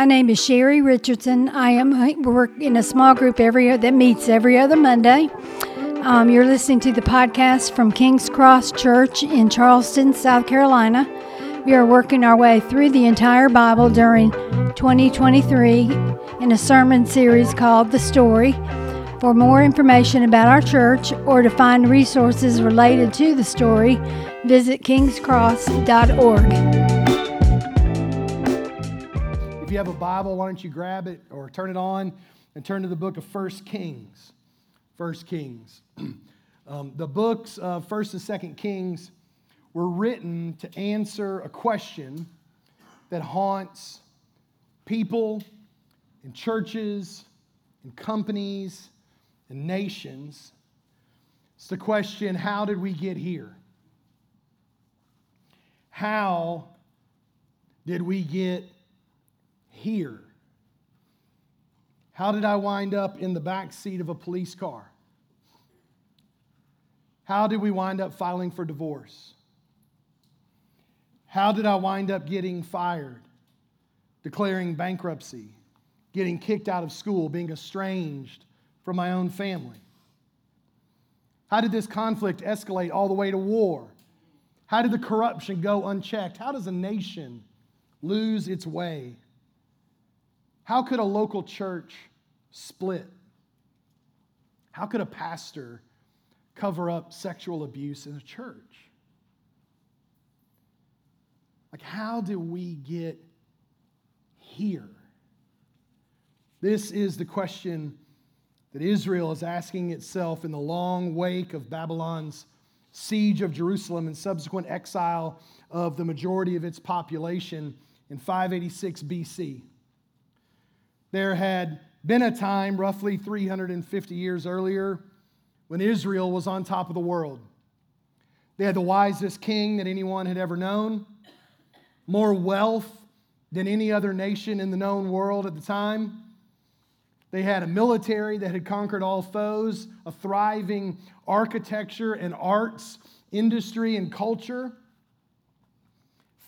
My name is Sherry Richardson. I am work in a small group every that meets every other Monday. Um, you're listening to the podcast from King's Cross Church in Charleston, South Carolina. We are working our way through the entire Bible during 2023 in a sermon series called The Story. For more information about our church or to find resources related to the story, visit kingscross.org. If you have a Bible, why don't you grab it or turn it on and turn to the book of First Kings. First Kings. um, the books of First and Second Kings were written to answer a question that haunts people and churches and companies and nations. It's the question how did we get here? How did we get here? How did I wind up in the back seat of a police car? How did we wind up filing for divorce? How did I wind up getting fired, declaring bankruptcy, getting kicked out of school, being estranged from my own family? How did this conflict escalate all the way to war? How did the corruption go unchecked? How does a nation lose its way? How could a local church split? How could a pastor cover up sexual abuse in a church? Like, how do we get here? This is the question that Israel is asking itself in the long wake of Babylon's siege of Jerusalem and subsequent exile of the majority of its population in 586 BC. There had been a time, roughly 350 years earlier, when Israel was on top of the world. They had the wisest king that anyone had ever known, more wealth than any other nation in the known world at the time. They had a military that had conquered all foes, a thriving architecture and arts industry and culture.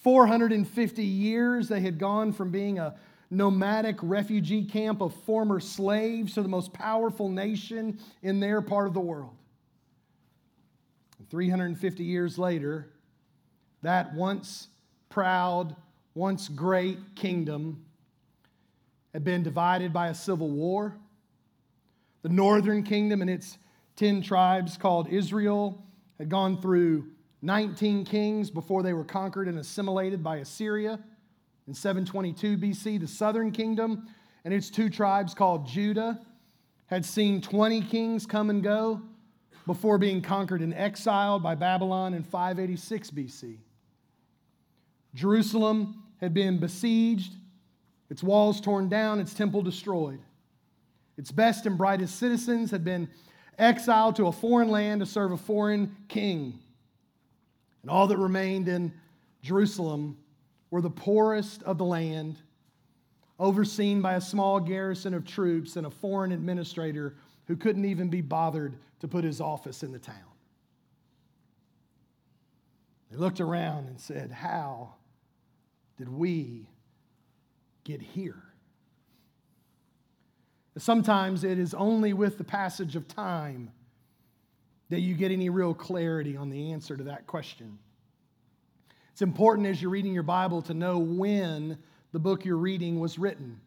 450 years they had gone from being a nomadic refugee camp of former slaves to the most powerful nation in their part of the world. 350 years later, that once proud, once great kingdom had been divided by a civil war. The northern kingdom and its 10 tribes called Israel had gone through 19 kings before they were conquered and assimilated by Assyria. In 722 BC, the southern kingdom and its two tribes called Judah had seen 20 kings come and go before being conquered and exiled by Babylon in 586 BC. Jerusalem had been besieged its walls torn down, its temple destroyed. Its best and brightest citizens had been exiled to a foreign land to serve a foreign king. And all that remained in Jerusalem were the poorest of the land, overseen by a small garrison of troops and a foreign administrator who couldn't even be bothered to put his office in the town. They looked around and said, How did we get here. Sometimes it is only with the passage of time that you get any real clarity on the answer to that question. It's important as you're reading your Bible to know when the book you're reading was written.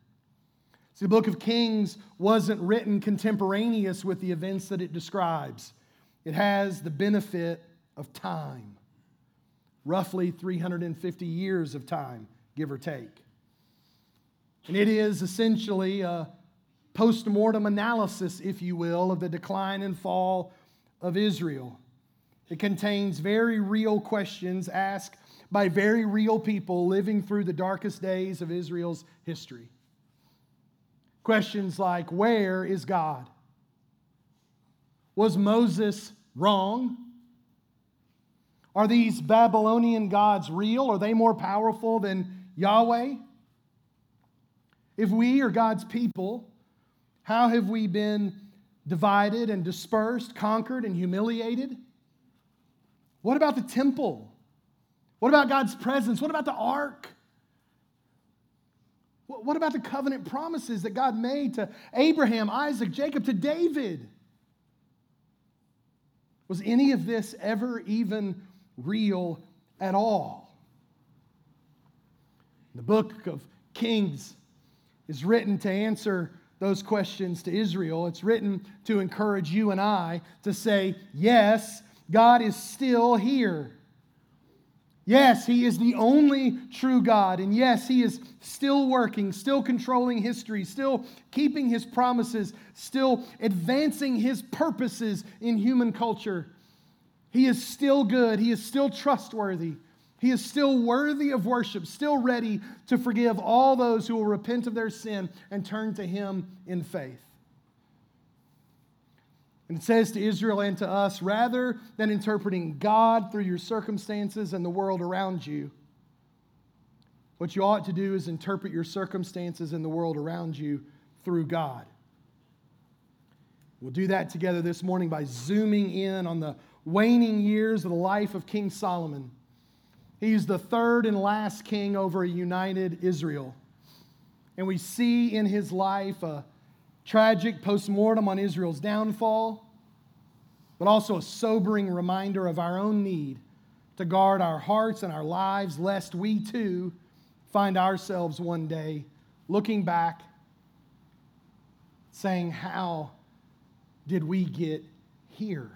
See, the book of Kings wasn't written contemporaneous with the events that it describes, it has the benefit of time roughly 350 years of time, give or take. And it is essentially a post mortem analysis, if you will, of the decline and fall of Israel. It contains very real questions asked by very real people living through the darkest days of Israel's history. Questions like Where is God? Was Moses wrong? Are these Babylonian gods real? Are they more powerful than Yahweh? If we are God's people, how have we been divided and dispersed, conquered and humiliated? What about the temple? What about God's presence? What about the ark? what about the covenant promises that God made to Abraham, Isaac, Jacob, to David? Was any of this ever even real at all? The book of Kings is written to answer those questions to Israel. It's written to encourage you and I to say, yes, God is still here. Yes, He is the only true God. And yes, He is still working, still controlling history, still keeping His promises, still advancing His purposes in human culture. He is still good. He is still trustworthy. He is still worthy of worship, still ready to forgive all those who will repent of their sin and turn to Him in faith. And it says to Israel and to us rather than interpreting God through your circumstances and the world around you, what you ought to do is interpret your circumstances and the world around you through God. We'll do that together this morning by zooming in on the waning years of the life of King Solomon. He's the third and last king over a united Israel. And we see in his life a tragic postmortem on Israel's downfall, but also a sobering reminder of our own need to guard our hearts and our lives, lest we too find ourselves one day looking back, saying, How did we get here?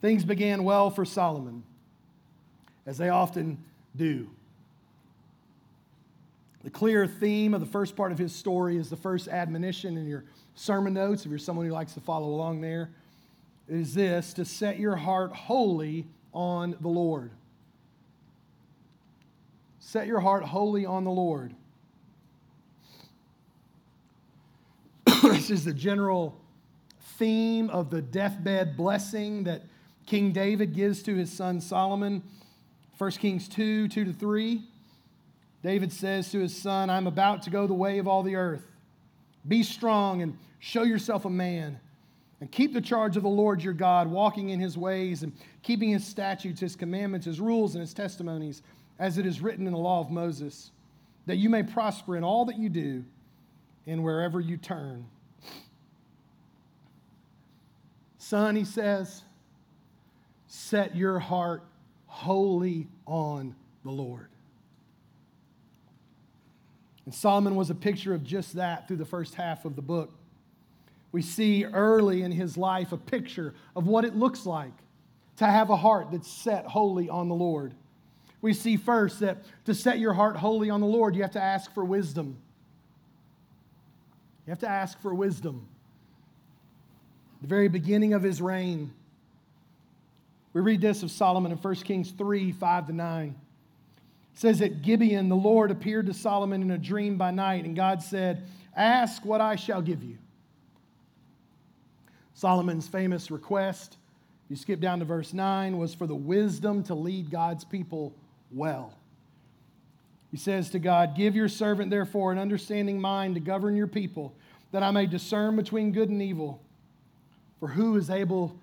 Things began well for Solomon, as they often do. The clear theme of the first part of his story is the first admonition in your sermon notes, if you're someone who likes to follow along there, is this to set your heart wholly on the Lord. Set your heart wholly on the Lord. this is the general theme of the deathbed blessing that King David gives to his son Solomon. 1 Kings 2 2 to 3. David says to his son, I'm about to go the way of all the earth. Be strong and show yourself a man. And keep the charge of the Lord your God, walking in his ways and keeping his statutes, his commandments, his rules, and his testimonies, as it is written in the law of Moses, that you may prosper in all that you do and wherever you turn. Son, he says, set your heart wholly on the Lord. And Solomon was a picture of just that through the first half of the book. We see early in his life a picture of what it looks like to have a heart that's set wholly on the Lord. We see first that to set your heart wholly on the Lord, you have to ask for wisdom. You have to ask for wisdom. The very beginning of his reign, we read this of Solomon in 1 Kings 3 5 to 9 says that Gibeon, the Lord appeared to Solomon in a dream by night, and God said, Ask what I shall give you. Solomon's famous request, you skip down to verse 9, was for the wisdom to lead God's people well. He says to God, Give your servant, therefore, an understanding mind to govern your people, that I may discern between good and evil. For who is able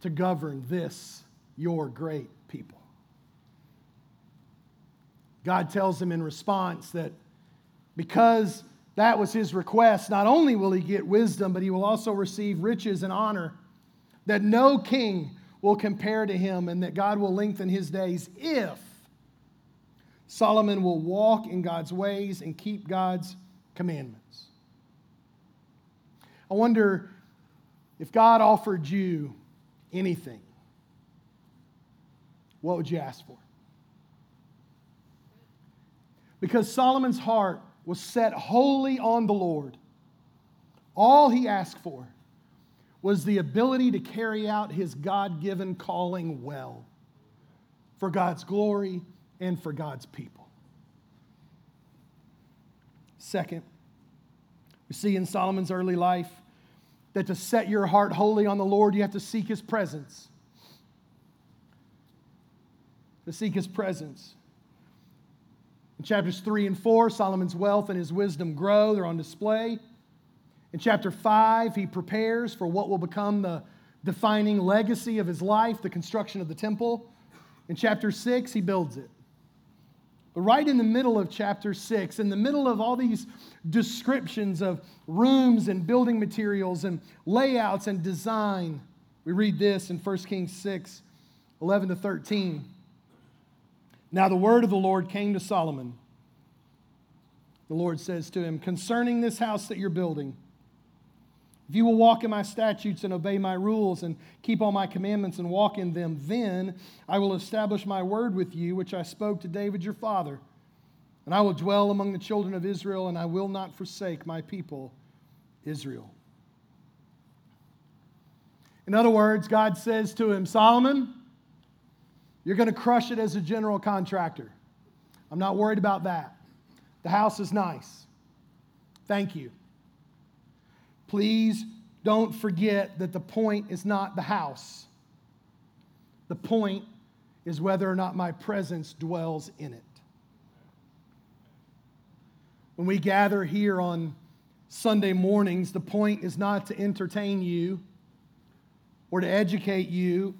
to govern this, your great people? God tells him in response that because that was his request, not only will he get wisdom, but he will also receive riches and honor, that no king will compare to him, and that God will lengthen his days if Solomon will walk in God's ways and keep God's commandments. I wonder if God offered you anything, what would you ask for? Because Solomon's heart was set wholly on the Lord. All he asked for was the ability to carry out his God given calling well for God's glory and for God's people. Second, we see in Solomon's early life that to set your heart wholly on the Lord, you have to seek his presence. To seek his presence. In chapters 3 and 4, Solomon's wealth and his wisdom grow, they're on display. In chapter 5, he prepares for what will become the defining legacy of his life, the construction of the temple. In chapter 6, he builds it. But right in the middle of chapter 6, in the middle of all these descriptions of rooms and building materials and layouts and design, we read this in 1 Kings 6 11 to 13. Now the word of the Lord came to Solomon. The Lord says to him, Concerning this house that you're building, if you will walk in my statutes and obey my rules and keep all my commandments and walk in them, then I will establish my word with you, which I spoke to David your father. And I will dwell among the children of Israel, and I will not forsake my people, Israel. In other words, God says to him, Solomon, you're going to crush it as a general contractor. I'm not worried about that. The house is nice. Thank you. Please don't forget that the point is not the house. The point is whether or not my presence dwells in it. When we gather here on Sunday mornings, the point is not to entertain you or to educate you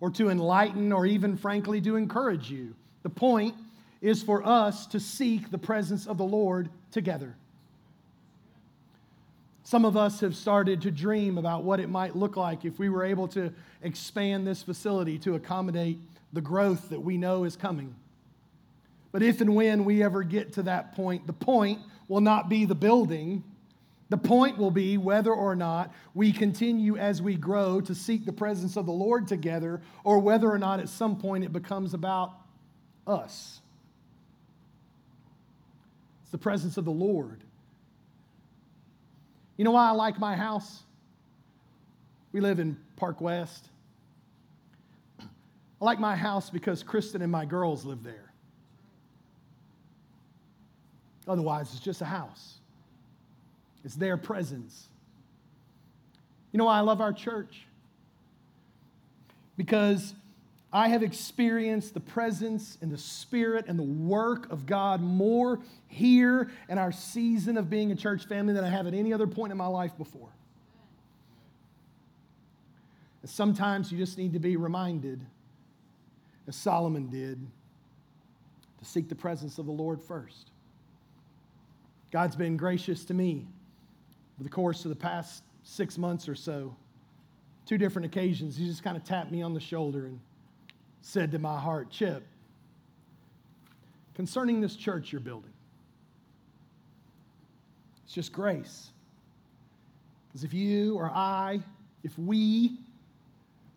or to enlighten or even, frankly, to encourage you. The point is for us to seek the presence of the Lord together. Some of us have started to dream about what it might look like if we were able to expand this facility to accommodate the growth that we know is coming. But if and when we ever get to that point, the point will not be the building. The point will be whether or not we continue as we grow to seek the presence of the Lord together, or whether or not at some point it becomes about us. It's the presence of the Lord. You know why I like my house? We live in Park West. I like my house because Kristen and my girls live there. Otherwise, it's just a house, it's their presence. You know why I love our church? Because I have experienced the presence and the spirit and the work of God more here in our season of being a church family than I have at any other point in my life before. And sometimes you just need to be reminded, as Solomon did, to seek the presence of the Lord first. God's been gracious to me over the course of the past six months or so. Two different occasions, he just kind of tapped me on the shoulder and said to my heart, Chip, concerning this church you're building, it's just grace. Because if you or I, if we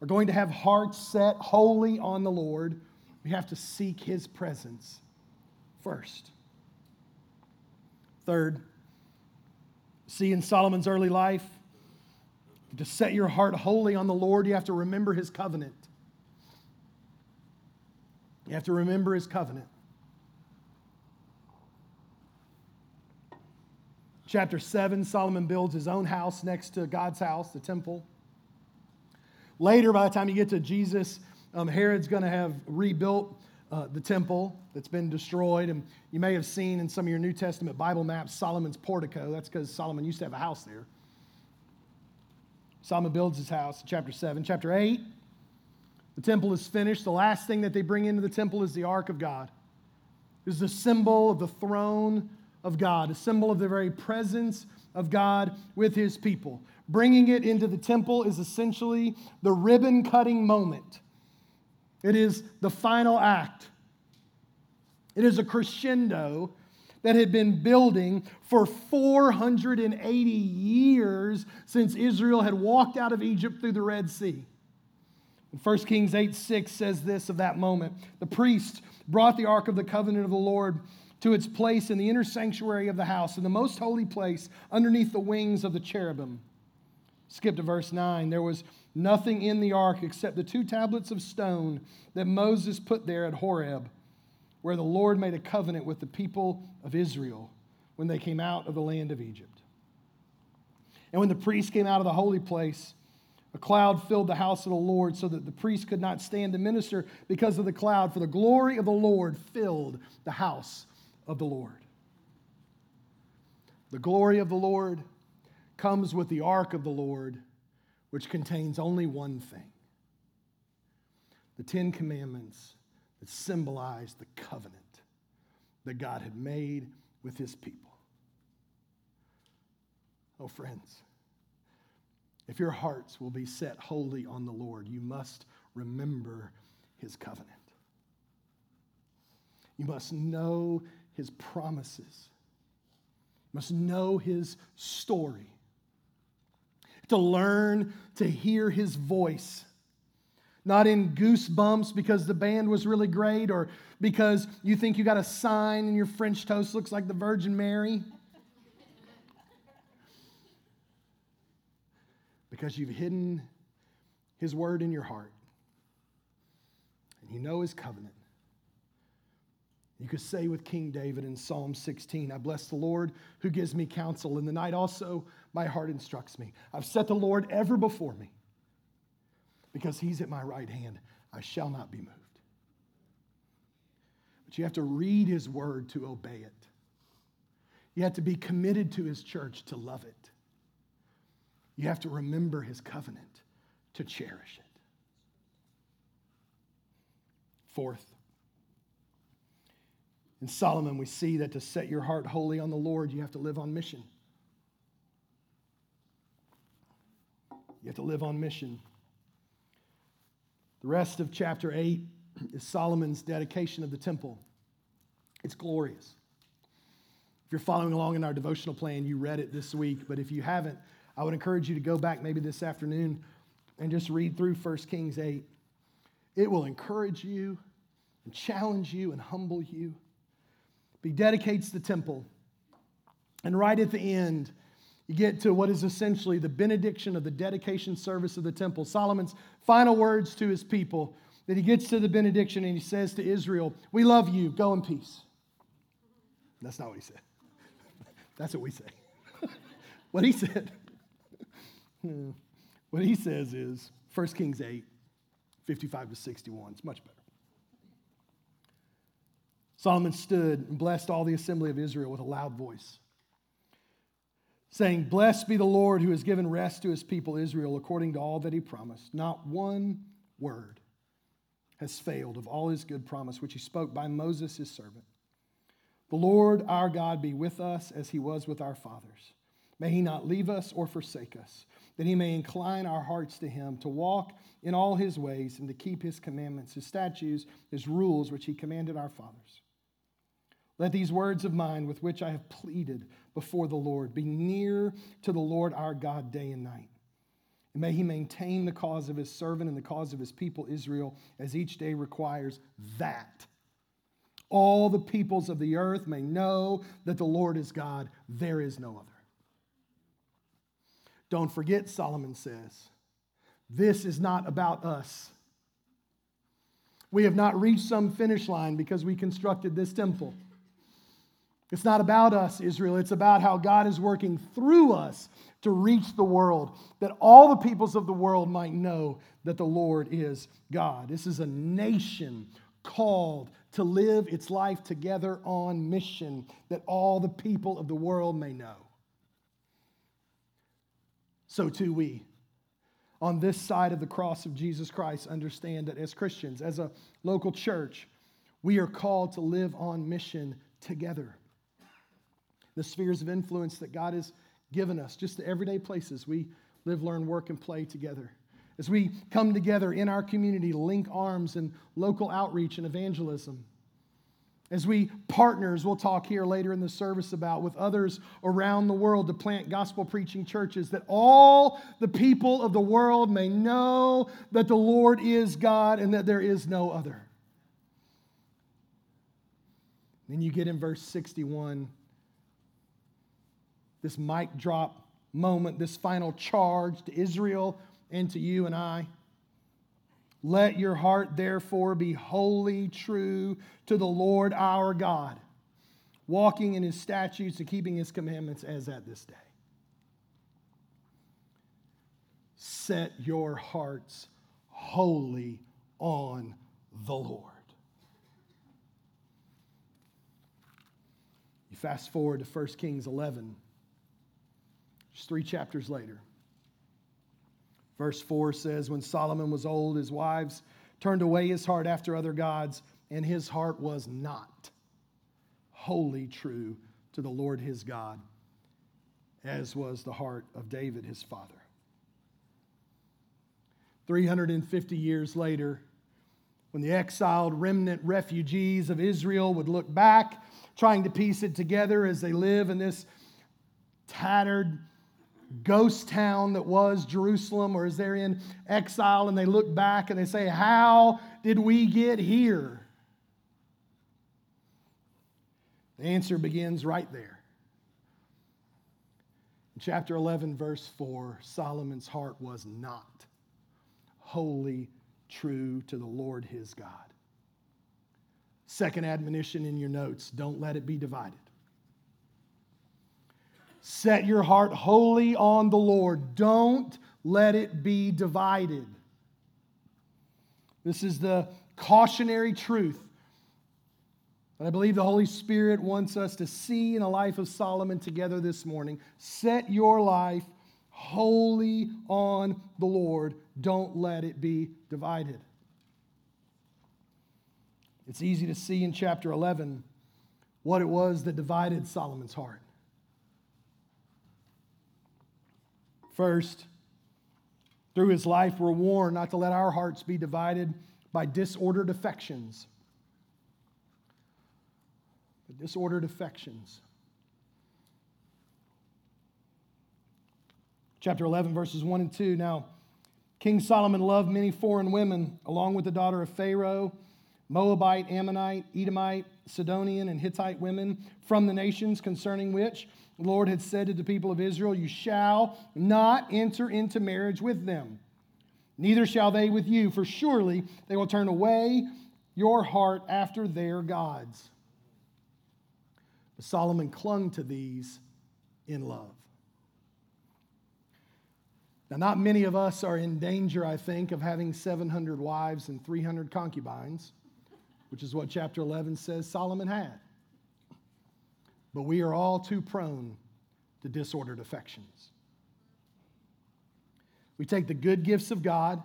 are going to have hearts set wholly on the Lord, we have to seek his presence first. Third, see in Solomon's early life, to set your heart wholly on the Lord, you have to remember his covenant. You have to remember his covenant. Chapter 7, Solomon builds his own house next to God's house, the temple. Later, by the time you get to Jesus, um, Herod's going to have rebuilt uh, the temple that's been destroyed. And you may have seen in some of your New Testament Bible maps Solomon's portico. That's because Solomon used to have a house there. Solomon builds his house, chapter 7. Chapter 8, the temple is finished. The last thing that they bring into the temple is the ark of God. It is the symbol of the throne of God, a symbol of the very presence of God with his people. Bringing it into the temple is essentially the ribbon cutting moment. It is the final act. It is a crescendo that had been building for 480 years since Israel had walked out of Egypt through the Red Sea. 1 Kings 8 6 says this of that moment. The priest brought the ark of the covenant of the Lord to its place in the inner sanctuary of the house, in the most holy place, underneath the wings of the cherubim. Skip to verse 9. There was nothing in the ark except the two tablets of stone that Moses put there at Horeb, where the Lord made a covenant with the people of Israel when they came out of the land of Egypt. And when the priest came out of the holy place, a cloud filled the house of the Lord so that the priest could not stand to minister because of the cloud, for the glory of the Lord filled the house of the Lord. The glory of the Lord comes with the ark of the Lord, which contains only one thing the Ten Commandments that symbolize the covenant that God had made with his people. Oh, friends, if your hearts will be set wholly on the Lord, you must remember his covenant. You must know his promises. You must know his story. To learn to hear his voice. Not in goosebumps because the band was really great or because you think you got a sign and your French toast looks like the Virgin Mary. because you've hidden his word in your heart and you know his covenant. You could say with King David in Psalm 16, I bless the Lord who gives me counsel. In the night also, my heart instructs me. I've set the Lord ever before me. Because he's at my right hand, I shall not be moved. But you have to read his word to obey it. You have to be committed to his church to love it. You have to remember his covenant to cherish it. Fourth, in Solomon, we see that to set your heart wholly on the Lord, you have to live on mission. You have to live on mission. The rest of chapter 8 is Solomon's dedication of the temple. It's glorious. If you're following along in our devotional plan, you read it this week, but if you haven't, I would encourage you to go back maybe this afternoon and just read through 1 Kings 8. It will encourage you and challenge you and humble you. He dedicates the temple. And right at the end, you get to what is essentially the benediction of the dedication service of the temple. Solomon's final words to his people that he gets to the benediction and he says to Israel, We love you, go in peace. That's not what he said. That's what we say. what he said, what he says is 1 Kings 8, 55 to 61. It's much better. Solomon stood and blessed all the assembly of Israel with a loud voice, saying, Blessed be the Lord who has given rest to his people Israel according to all that he promised. Not one word has failed of all his good promise, which he spoke by Moses his servant. The Lord our God be with us as he was with our fathers. May he not leave us or forsake us, that he may incline our hearts to him, to walk in all his ways, and to keep his commandments, his statutes, his rules, which he commanded our fathers. Let these words of mine, with which I have pleaded before the Lord, be near to the Lord our God day and night. And may he maintain the cause of his servant and the cause of his people Israel, as each day requires that. All the peoples of the earth may know that the Lord is God, there is no other. Don't forget, Solomon says, this is not about us. We have not reached some finish line because we constructed this temple. It's not about us, Israel. It's about how God is working through us to reach the world, that all the peoples of the world might know that the Lord is God. This is a nation called to live its life together on mission, that all the people of the world may know. So too we, on this side of the cross of Jesus Christ, understand that as Christians, as a local church, we are called to live on mission together the spheres of influence that God has given us, just the everyday places we live, learn, work, and play together. As we come together in our community, link arms in local outreach and evangelism. As we partners, we'll talk here later in the service about with others around the world to plant gospel preaching churches, that all the people of the world may know that the Lord is God and that there is no other. Then you get in verse 61 this mic drop moment, this final charge to Israel and to you and I. Let your heart therefore be wholly true to the Lord our God, walking in his statutes and keeping his commandments as at this day. Set your hearts wholly on the Lord. You fast forward to 1 Kings 11. Just three chapters later. Verse 4 says, When Solomon was old, his wives turned away his heart after other gods, and his heart was not wholly true to the Lord his God, as was the heart of David his father. 350 years later, when the exiled remnant refugees of Israel would look back, trying to piece it together as they live in this tattered ghost town that was Jerusalem, or as they're in exile and they look back and they say, How did we get here? The answer begins right there. In chapter 11, verse 4, Solomon's heart was not wholly true to the Lord his God. Second admonition in your notes don't let it be divided. Set your heart wholly on the Lord. Don't let it be divided. This is the cautionary truth that I believe the Holy Spirit wants us to see in the life of Solomon together this morning. Set your life wholly on the Lord. Don't let it be divided. It's easy to see in chapter 11 what it was that divided Solomon's heart. First, through his life, we're warned not to let our hearts be divided by disordered affections. The disordered affections. Chapter 11, verses 1 and 2. Now, King Solomon loved many foreign women, along with the daughter of Pharaoh, Moabite, Ammonite, Edomite, Sidonian, and Hittite women from the nations concerning which the Lord had said to the people of Israel, You shall not enter into marriage with them, neither shall they with you, for surely they will turn away your heart after their gods. But Solomon clung to these in love. Now, not many of us are in danger, I think, of having 700 wives and 300 concubines, which is what chapter 11 says Solomon had. But we are all too prone to disordered affections. We take the good gifts of God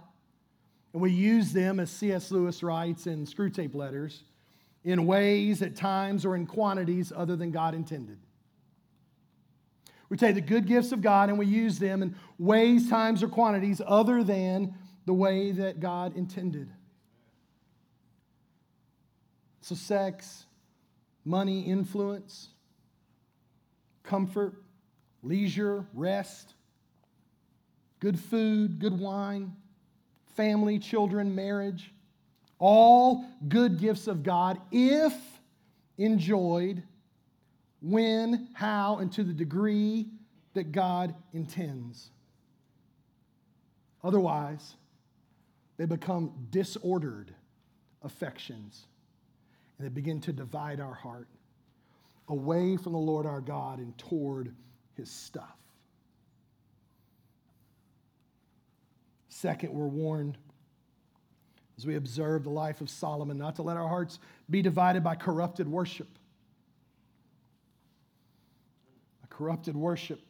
and we use them, as C.S. Lewis writes in Screwtape Letters, in ways, at times, or in quantities other than God intended. We take the good gifts of God and we use them in ways, times, or quantities other than the way that God intended. So, sex, money, influence, comfort, leisure, rest, good food, good wine, family, children, marriage, all good gifts of God if enjoyed when, how, and to the degree that God intends. Otherwise, they become disordered affections and they begin to divide our heart away from the Lord our God and toward his stuff. Second, we're warned as we observe the life of Solomon not to let our hearts be divided by corrupted worship A corrupted worship.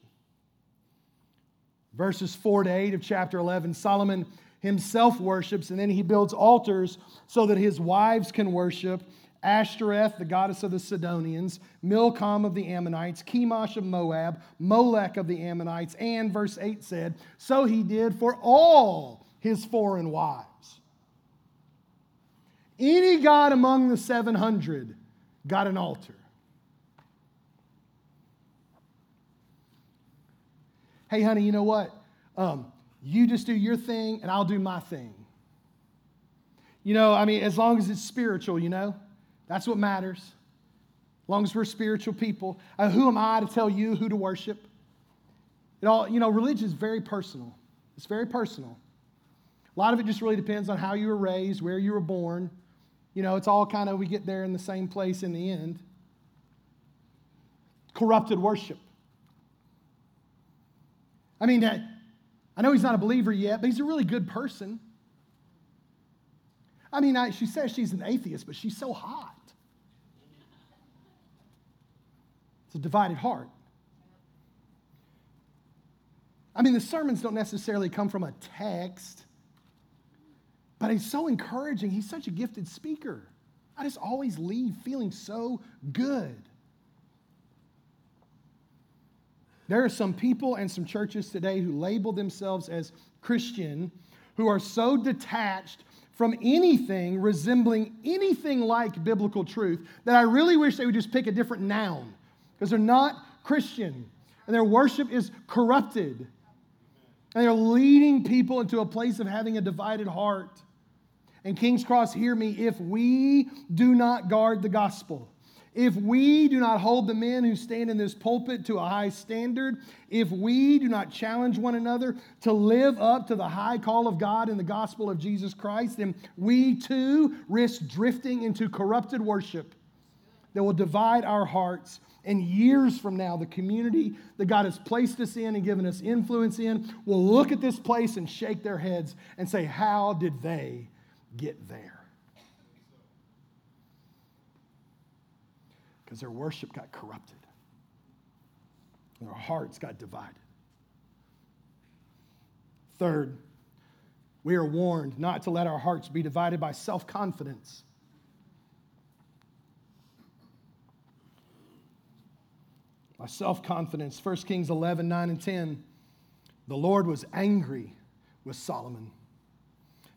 Verses 4 to 8 of chapter 11, Solomon himself worships, and then he builds altars so that his wives can worship Ashtoreth, the goddess of the Sidonians, Milcom of the Ammonites, Chemosh of Moab, Molech of the Ammonites, and verse 8 said, So he did for all his foreign wives. Any god among the 700 got an altar. hey, honey, you know what? Um, you just do your thing and I'll do my thing. You know, I mean, as long as it's spiritual, you know, that's what matters. As long as we're spiritual people. Uh, who am I to tell you who to worship? It all, you know, religion is very personal. It's very personal. A lot of it just really depends on how you were raised, where you were born. You know, it's all kind of, we get there in the same place in the end. Corrupted worship. I mean, I know he's not a believer yet, but he's a really good person. I mean, I, she says she's an atheist, but she's so hot. It's a divided heart. I mean, the sermons don't necessarily come from a text, but he's so encouraging. He's such a gifted speaker. I just always leave feeling so good There are some people and some churches today who label themselves as Christian who are so detached from anything resembling anything like biblical truth that I really wish they would just pick a different noun because they're not Christian and their worship is corrupted. And they're leading people into a place of having a divided heart. And King's Cross, hear me, if we do not guard the gospel, if we do not hold the men who stand in this pulpit to a high standard, if we do not challenge one another to live up to the high call of God in the gospel of Jesus Christ, then we too risk drifting into corrupted worship that will divide our hearts. And years from now, the community that God has placed us in and given us influence in will look at this place and shake their heads and say, How did they get there? because their worship got corrupted. And their hearts got divided. Third, we are warned not to let our hearts be divided by self confidence. Self confidence. 1 Kings 11, 9, and 10. The Lord was angry with Solomon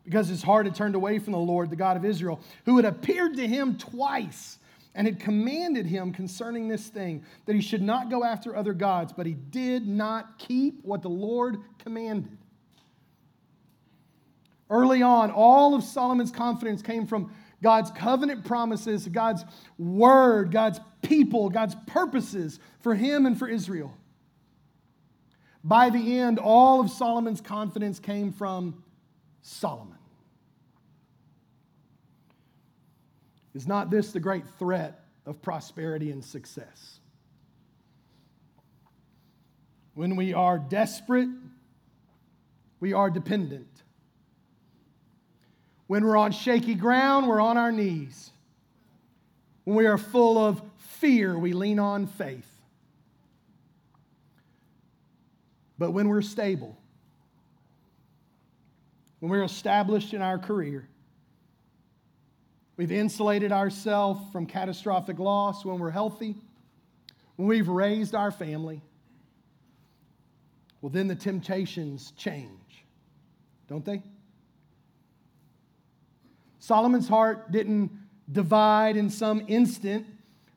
because his heart had turned away from the Lord, the God of Israel, who had appeared to him twice and had commanded him concerning this thing that he should not go after other gods, but he did not keep what the Lord commanded. Early on, all of Solomon's confidence came from God's covenant promises, God's word, God's people, God's purposes for him and for Israel. By the end, all of Solomon's confidence came from Solomon. Is not this the great threat of prosperity and success? When we are desperate, we are dependent. When we're on shaky ground, we're on our knees. When we are full of fear, we lean on faith. But when we're stable, when we're established in our career, We've insulated ourselves from catastrophic loss when we're healthy, when we've raised our family. Well, then the temptations change, don't they? Solomon's heart didn't divide in some instant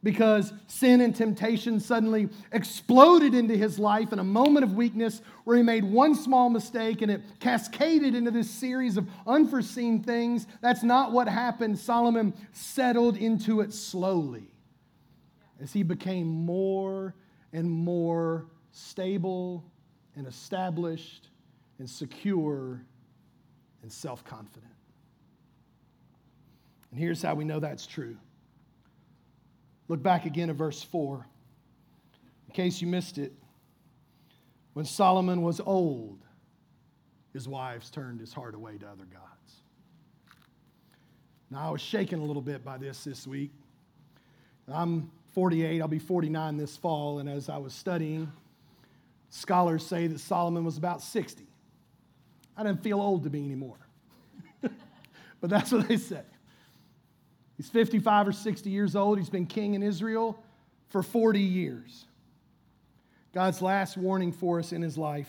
because sin and temptation suddenly exploded into his life in a moment of weakness where he made one small mistake and it cascaded into this series of unforeseen things. That's not what happened. Solomon settled into it slowly as he became more and more stable and established and secure and self confident. And here's how we know that's true. Look back again at verse 4. In case you missed it, when Solomon was old, his wives turned his heart away to other gods. Now, I was shaken a little bit by this this week. I'm 48, I'll be 49 this fall, and as I was studying, scholars say that Solomon was about 60. I didn't feel old to me anymore. but that's what they say. He's 55 or 60 years old. He's been king in Israel for 40 years. God's last warning for us in his life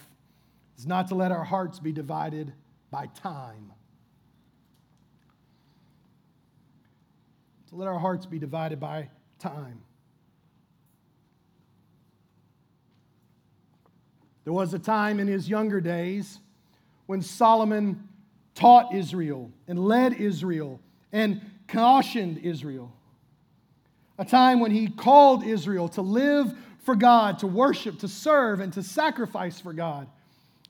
is not to let our hearts be divided by time. To let our hearts be divided by time. There was a time in his younger days when Solomon taught Israel and led Israel and cautioned Israel. A time when he called Israel to live for God, to worship, to serve, and to sacrifice for God.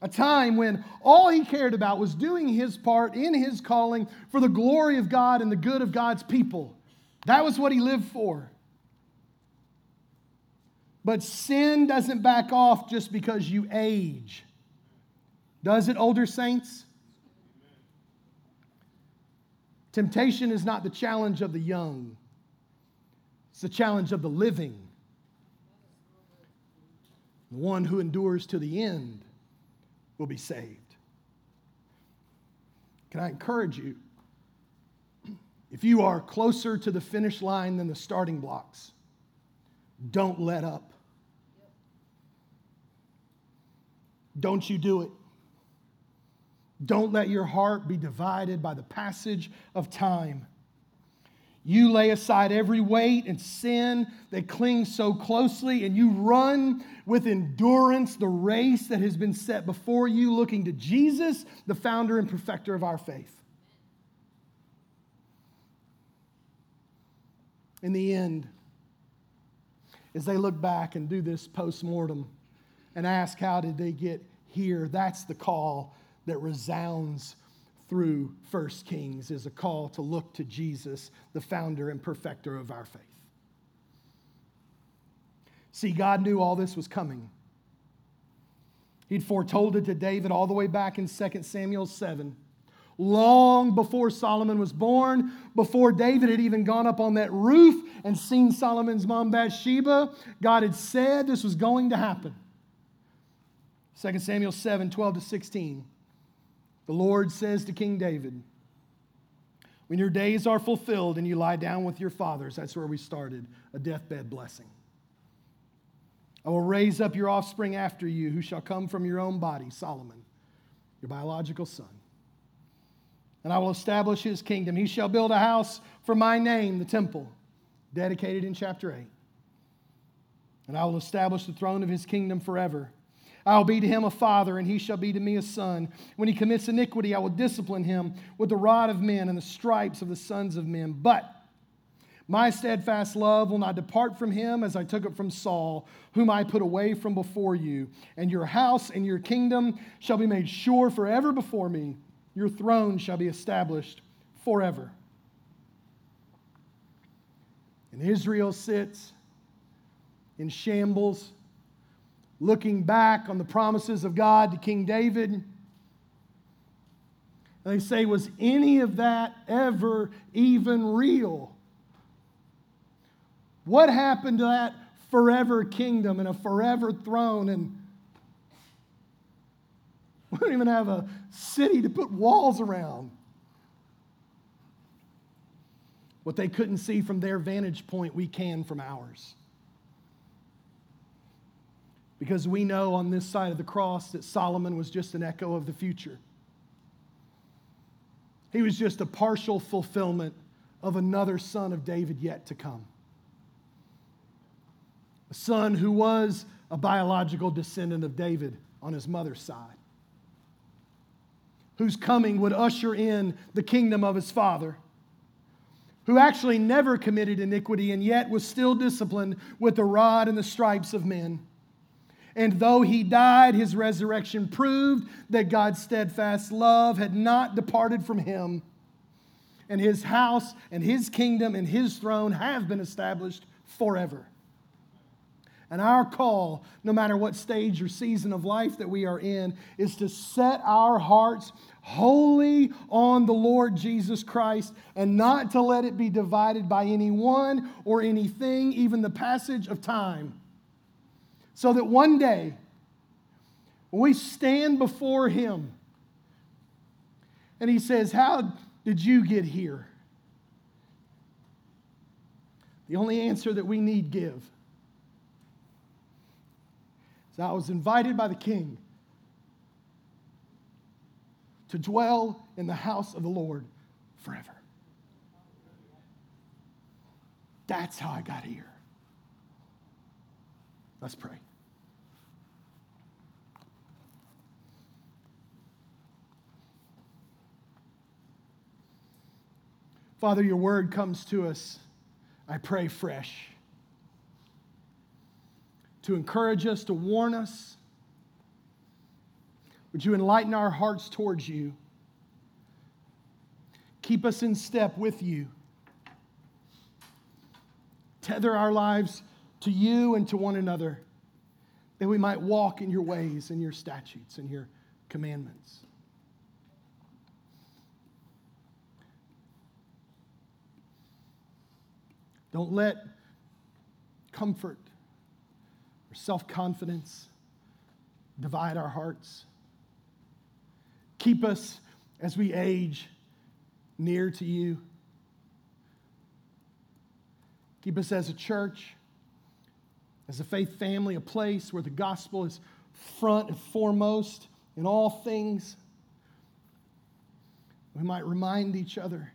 A time when all he cared about was doing his part in his calling for the glory of God and the good of God's people. That was what he lived for. But sin doesn't back off just because you age. Does it, older saints? Temptation is not the challenge of the young, it's the challenge of the living. The one who endures to the end will be saved. Can I encourage you? If you are closer to the finish line than the starting blocks, don't let up. Don't you do it. Don't let your heart be divided by the passage of time. You lay aside every weight and sin that clings so closely, and you run with endurance the race that has been set before you, looking to Jesus, the founder and perfecter of our faith. In the end, as they look back and do this post mortem and ask, How did they get here? That's the call that resounds through First Kings is a call to look to Jesus, the founder and perfecter of our faith. See, God knew all this was coming. He'd foretold it to David all the way back in 2 Samuel 7. Long before Solomon was born, before David had even gone up on that roof and seen Solomon's mom Bathsheba, God had said this was going to happen. 2 Samuel 7 12 to 16. The Lord says to King David, When your days are fulfilled and you lie down with your fathers, that's where we started, a deathbed blessing. I will raise up your offspring after you, who shall come from your own body, Solomon, your biological son. And I will establish his kingdom. He shall build a house for my name, the temple, dedicated in chapter 8. And I will establish the throne of his kingdom forever. I will be to him a father, and he shall be to me a son. When he commits iniquity, I will discipline him with the rod of men and the stripes of the sons of men. But my steadfast love will not depart from him as I took it from Saul, whom I put away from before you. And your house and your kingdom shall be made sure forever before me. Your throne shall be established forever. And Israel sits in shambles looking back on the promises of God to King David. They say, Was any of that ever even real? What happened to that forever kingdom and a forever throne? And we don't even have a city to put walls around. What they couldn't see from their vantage point, we can from ours because we know on this side of the cross that Solomon was just an echo of the future. He was just a partial fulfillment of another son of David yet to come. A son who was a biological descendant of David on his mother's side, whose coming would usher in the kingdom of his father, who actually never committed iniquity and yet was still disciplined with the rod and the stripes of men and though he died, his resurrection proved that God's steadfast love had not departed from him. And his house and his kingdom and his throne have been established forever. And our call, no matter what stage or season of life that we are in, is to set our hearts wholly on the Lord Jesus Christ and not to let it be divided by anyone or anything, even the passage of time. So that one day, we stand before Him and He says, How did you get here? The only answer that we need give is I was invited by the King to dwell in the house of the Lord forever. That's how I got here. Let's pray. Father, your word comes to us, I pray, fresh. To encourage us, to warn us. Would you enlighten our hearts towards you? Keep us in step with you. Tether our lives to you and to one another, that we might walk in your ways and your statutes and your commandments. Don't let comfort or self confidence divide our hearts. Keep us as we age near to you. Keep us as a church, as a faith family, a place where the gospel is front and foremost in all things. We might remind each other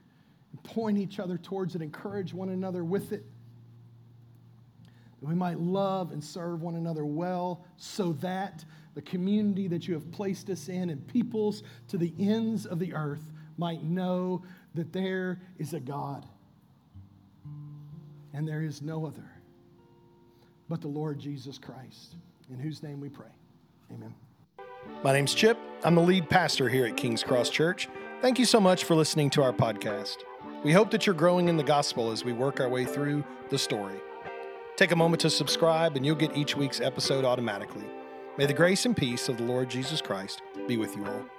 point each other towards it, encourage one another with it. That we might love and serve one another well so that the community that you have placed us in and peoples to the ends of the earth might know that there is a God and there is no other but the Lord Jesus Christ, in whose name we pray. Amen. My name's Chip. I'm the lead pastor here at King's Cross Church. Thank you so much for listening to our podcast. We hope that you're growing in the gospel as we work our way through the story. Take a moment to subscribe, and you'll get each week's episode automatically. May the grace and peace of the Lord Jesus Christ be with you all.